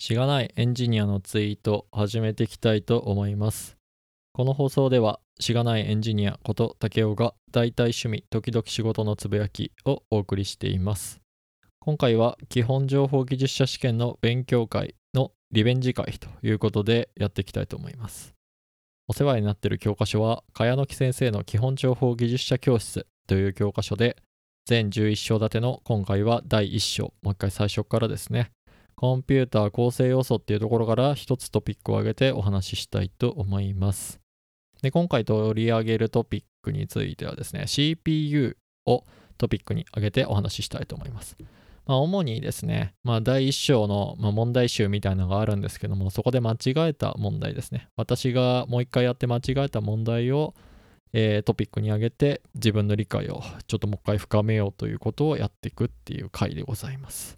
しがないエンジニアのツイート始めていきたいと思います。この放送ではしがないエンジニアこと竹雄が大体趣味時々仕事のつぶやきをお送りしています。今回は基本情報技術者試験の勉強会のリベンジ会ということでやっていきたいと思います。お世話になっている教科書は茅野木先生の基本情報技術者教室という教科書で全11章立ての今回は第1章もう一回最初からですねコンピューター構成要素っていうところから一つトピックを挙げてお話ししたいと思います。で今回取り上げるトピックについてはですね CPU をトピックに挙げてお話ししたいと思います。まあ、主にですね、まあ、第1章の、問題集みたいなのがあるんですけどもそこで間違えた問題ですね私がもう一回やって間違えた問題を、えートピックに挙げて自分の理解をちょっともう一回深めようということをやっていくっていう回でございます。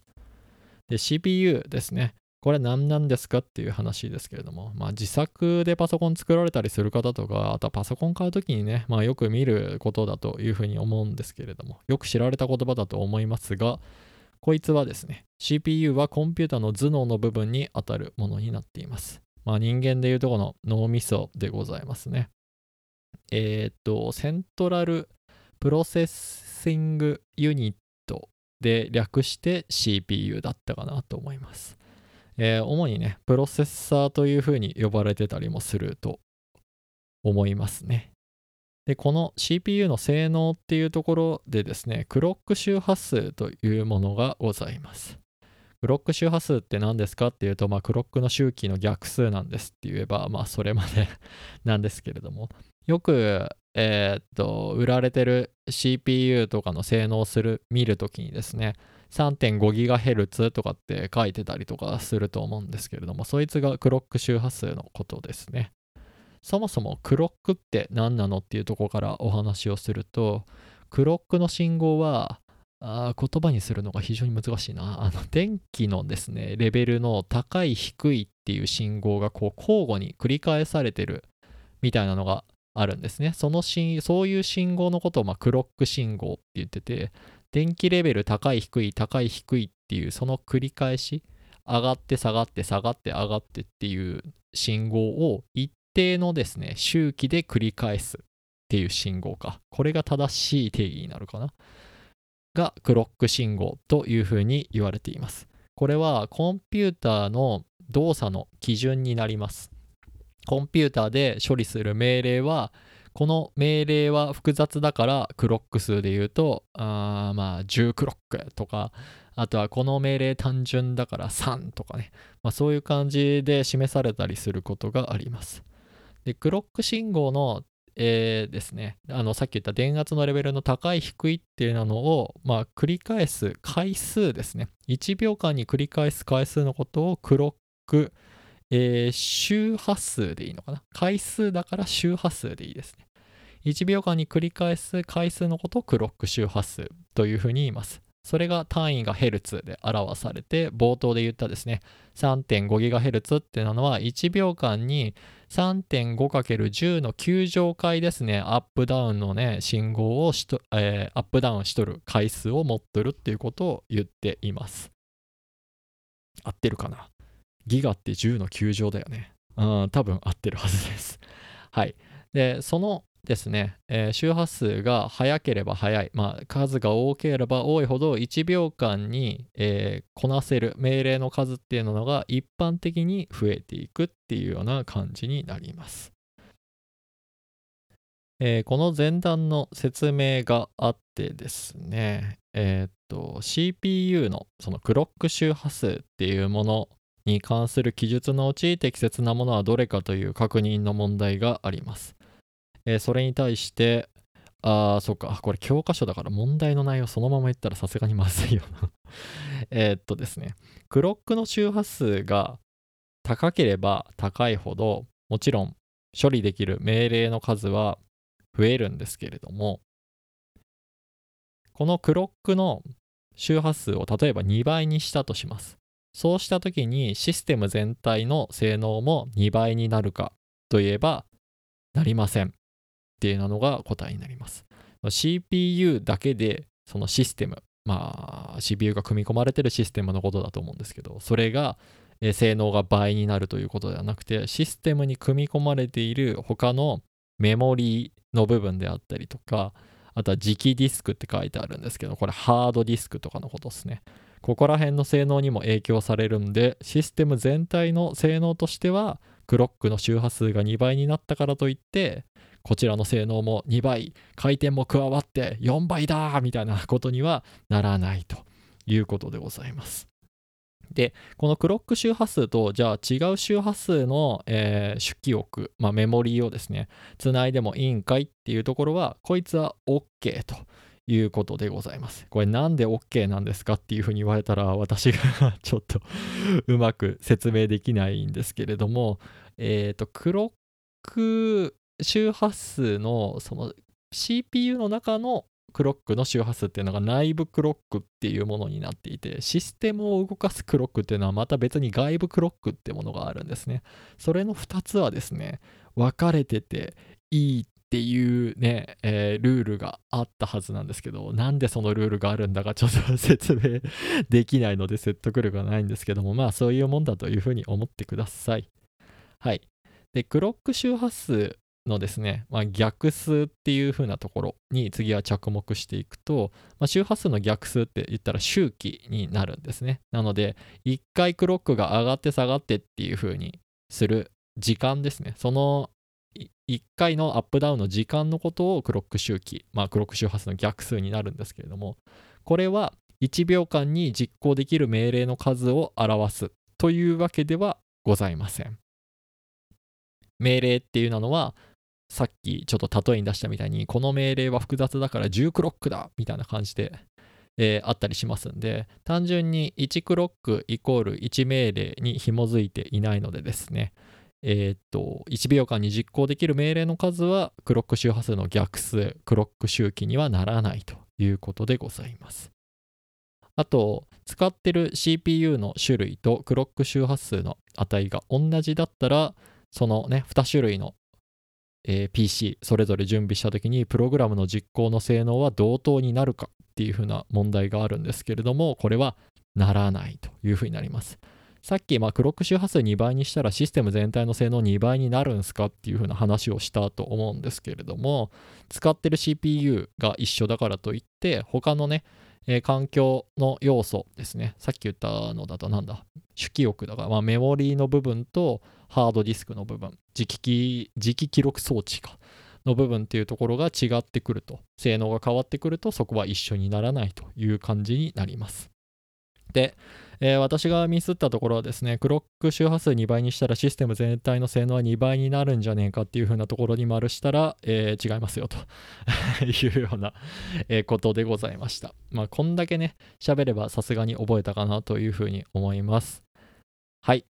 で CPU ですね。これ何なんですかっていう話ですけれども、まあ、自作でパソコン作られたりする方とか、あとはパソコン買うときにね、まあ、よく見ることだというふうに思うんですけれども、よく知られた言葉だと思いますが、こいつはですね、CPU はコンピュータの頭脳の部分に当たるものになっています。まあ、人間でいうとこの脳みそでございますね。えーっと、セントラルプロセッシングユニットで略して CPU だったかなと思います。えー主にね、プロセッサーというふうに呼ばれてたりもすると思いますね。で、この CPU の性能っていうところでですね、クロック周波数というものがございます。クロック周波数って何ですかっていうと、まあ、クロックの周期の逆数なんですって言えば、まあ、それまで なんですけれども、よく、えーっと、売られてる CPU とかの性能する、見るときにですね、3.5GHz とかって書いてたりとかすると思うんですけれども、そいつがクロック周波数のことですね。そもそもクロックって何なのっていうとこからお話をすると、クロックの信号は、あ言葉にするのが非常に難しいな。あの電気のですね、レベルの高い低いっていう信号がこう交互に繰り返されてるみたいなのがあるんですね。そのしそういう信号のことをまあクロック信号って言ってて、電気レベル高い低い高い低いっていうその繰り返し、上がって下がって下がって上がってっていう信号を一定のですね、周期で繰り返すっていう信号か。これが正しい定義になるかな。がクロック信号というふうに言われています。これはコンピューターの動作の基準になります。コンピューターで処理する命令は、この命令は複雑だからクロック数で言うと、あまあ10クロックとか、あとはこの命令単純だから3とかね、まあ、そういう感じで示されたりすることがあります。で、クロック信号のえーですね、あのさっき言った電圧のレベルの高い低いっていうのを、まあ、繰り返す回数ですね。1秒間に繰り返す回数のことをクロック、えー周波数でいいのかな？回数だから周波数でいいですね。1秒間に繰り返す回数のことをクロック周波数というふうに言います。それが単位がヘルツで表されて、冒頭で言ったですね、3.5GHz っていうのは1秒間に 3.5×10 の9乗回ですね、アップダウンのね、信号をしと、えーアップダウンしとる回数を持っとるっていうことを言っています。合ってるかな？ギガって10の9乗だよね。うん、多分合ってるはずです。はい。で、そのですね、えー周波数が速ければ速い、まあ、数が多ければ多いほど1秒間に、えーこなせる命令の数っていうのが一般的に増えていくっていうような感じになります。えーこの前段の説明があってですね、えーっと CPU のそのクロック周波数っていうものに関する記述のうち適切なものはどれかという確認の問題があります。えーそれに対して、ああ、そっか、これ教科書だから問題の内容そのまま言ったらさすがにまずいよな。えっとですね、クロックの周波数が高ければ高いほど、もちろん処理できる命令の数は増えるんですけれども、このクロックの周波数を例えば2倍にしたとします。そうしたときにシステム全体の性能も2倍になるかといえばなりませんっていうのが答えになります。CPU だけでそのシステム、まあ CPU が組み込まれてるシステムのことだと思うんですけど、それが、性能が倍になるということではなくてシステムに組み込まれている他のメモリーの部分であったりとかあとは磁気ディスクって書いてあるんですけどこれハードディスクとかのことですねここら辺の性能にも影響されるんでシステム全体の性能としてはクロックの周波数が2倍になったからといってこちらの性能も2倍回転も加わって4倍だみたいな ことにはならないということでございます。でこのクロック周波数とじゃあ違う周波数の、えー、主記憶、まあ、メモリーをですねつないでもいいんかいっていうところはこいつは OK ということでございます。これなんで OK なんですかっていうふうに言われたら私がちょっとうまく説明できないんですけれども、えっ、ー、と、クロック周波数のその CPU の中のクロックの周波数っていうのが内部クロックっていうものになっていてシステムを動かすクロックっていうのはまた別に外部クロックってものがあるんですねそれの2つはですね分かれてていいっていうね、えー、ルールがあったはずなんですけど、なんでそのルールがあるんだかちょっと説明できないので説得力がないんですけども、まあそういうもんだというふうに思ってください。はい。で、クロック周波数のですね、まあ、逆数っていう風なところに次は着目していくと、まあ、周波数の逆数って言ったら周期になるんですね。なので、1回クロックが上がって下がってっていう風にする時間ですね。その1回のアップダウンの時間のことをクロック周期、まあ、クロック周波数の逆数になるんですけれども、これは1秒間に実行できる命令の数を表すというわけではございません。命令っていうのは、さっきちょっと例えに出したみたいに、この命令は複雑だから10クロックだみたいな感じで、えー、あったりしますんで、単純に1クロックイコール1命令に紐づいていないのでですね、えー、っと、1秒間に実行できる命令の数はクロック周波数の逆数、クロック周期にはならないということでございます。あと、使ってる CPU の種類とクロック周波数の値が同じだったら、そのね、2種類の、えー、PC それぞれ準備した時にプログラムの実行の性能は同等になるかっていうふうな問題があるんですけれども、これはならないというふうになります。さっき、まあ、クロック周波数2倍にしたらシステム全体の性能2倍になるんすかっていう風な話をしたと思うんですけれども、使ってる CPU が一緒だからといって、他のね、えー、環境の要素ですね。さっき言ったのだとなんだ、主記憶だから、まあ、メモリーの部分とハードディスクの部分、磁気磁気記録装置か。の部分っていうところが違ってくると、性能が変わってくると、そこは一緒にならないという感じになります。で、えー、私がミスったところはですね、クロック周波数2倍にしたらシステム全体の性能は2倍になるんじゃねえかっていう風なところに丸したら、えー、違いますよと いうような、え、ことでございました。まあ、こんだけね、喋ればさすがに覚えたかなという風に思います。はい。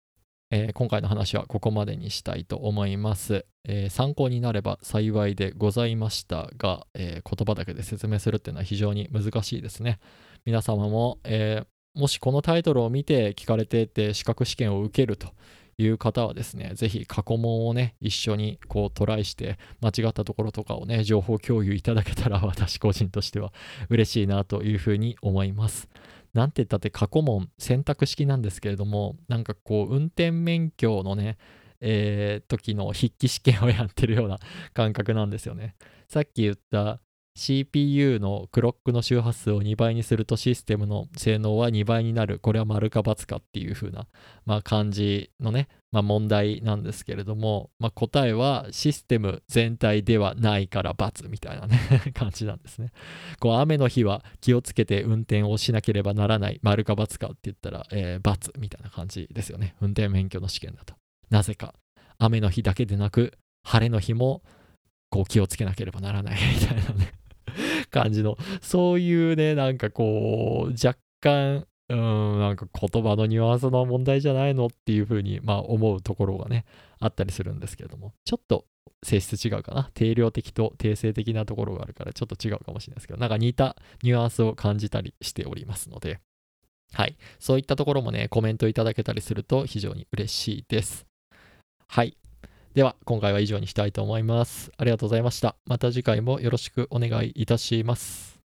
えー、今回の話はここまでにしたいと思います、えー、参考になれば幸いでございましたが、えー、言葉だけで説明するっていうのは非常に難しいですね。皆様も、えもしこのタイトルを見て聞かれてて資格試験を受けるという方はですね、ぜひ過去問をね、一緒にこうトライして間違ったところとかをね、情報共有いただけたら私個人としては嬉しいなというふうに思います。なんて言ったって過去問選択式なんですけれども、なんかこう運転免許のね、えー、時の筆記試験をやってるような感覚なんですよね。さっき言った CPU のクロックの周波数を2倍にするとシステムの性能は2倍になる。これは丸か×かっていう風な、まあ、感じのね、まあ、問題なんですけれども、まあ、答えはシステム全体ではないから×みたいなね 感じなんですね。こう雨の日は気をつけて運転をしなければならない。丸か×かって言ったら、えー、×みたいな感じですよね。運転免許の試験だと。なぜか。雨の日だけでなく、晴れの日もこう気をつけなければならないみたいなね感じの、そういうね、なんかこう、若干、うん、なんか言葉のニュアンスの問題じゃないのっていうふうに、まあ思うところがね、あったりするんですけれども、ちょっと性質違うかな。定量的と定性的なところがあるからちょっと違うかもしれないですけど、なんか似たニュアンスを感じたりしておりますので、はい。そういったところもね、コメントいただけたりすると非常に嬉しいです。はい。では、今回は以上にしたいと思います。ありがとうございました。また次回もよろしくお願いいたします。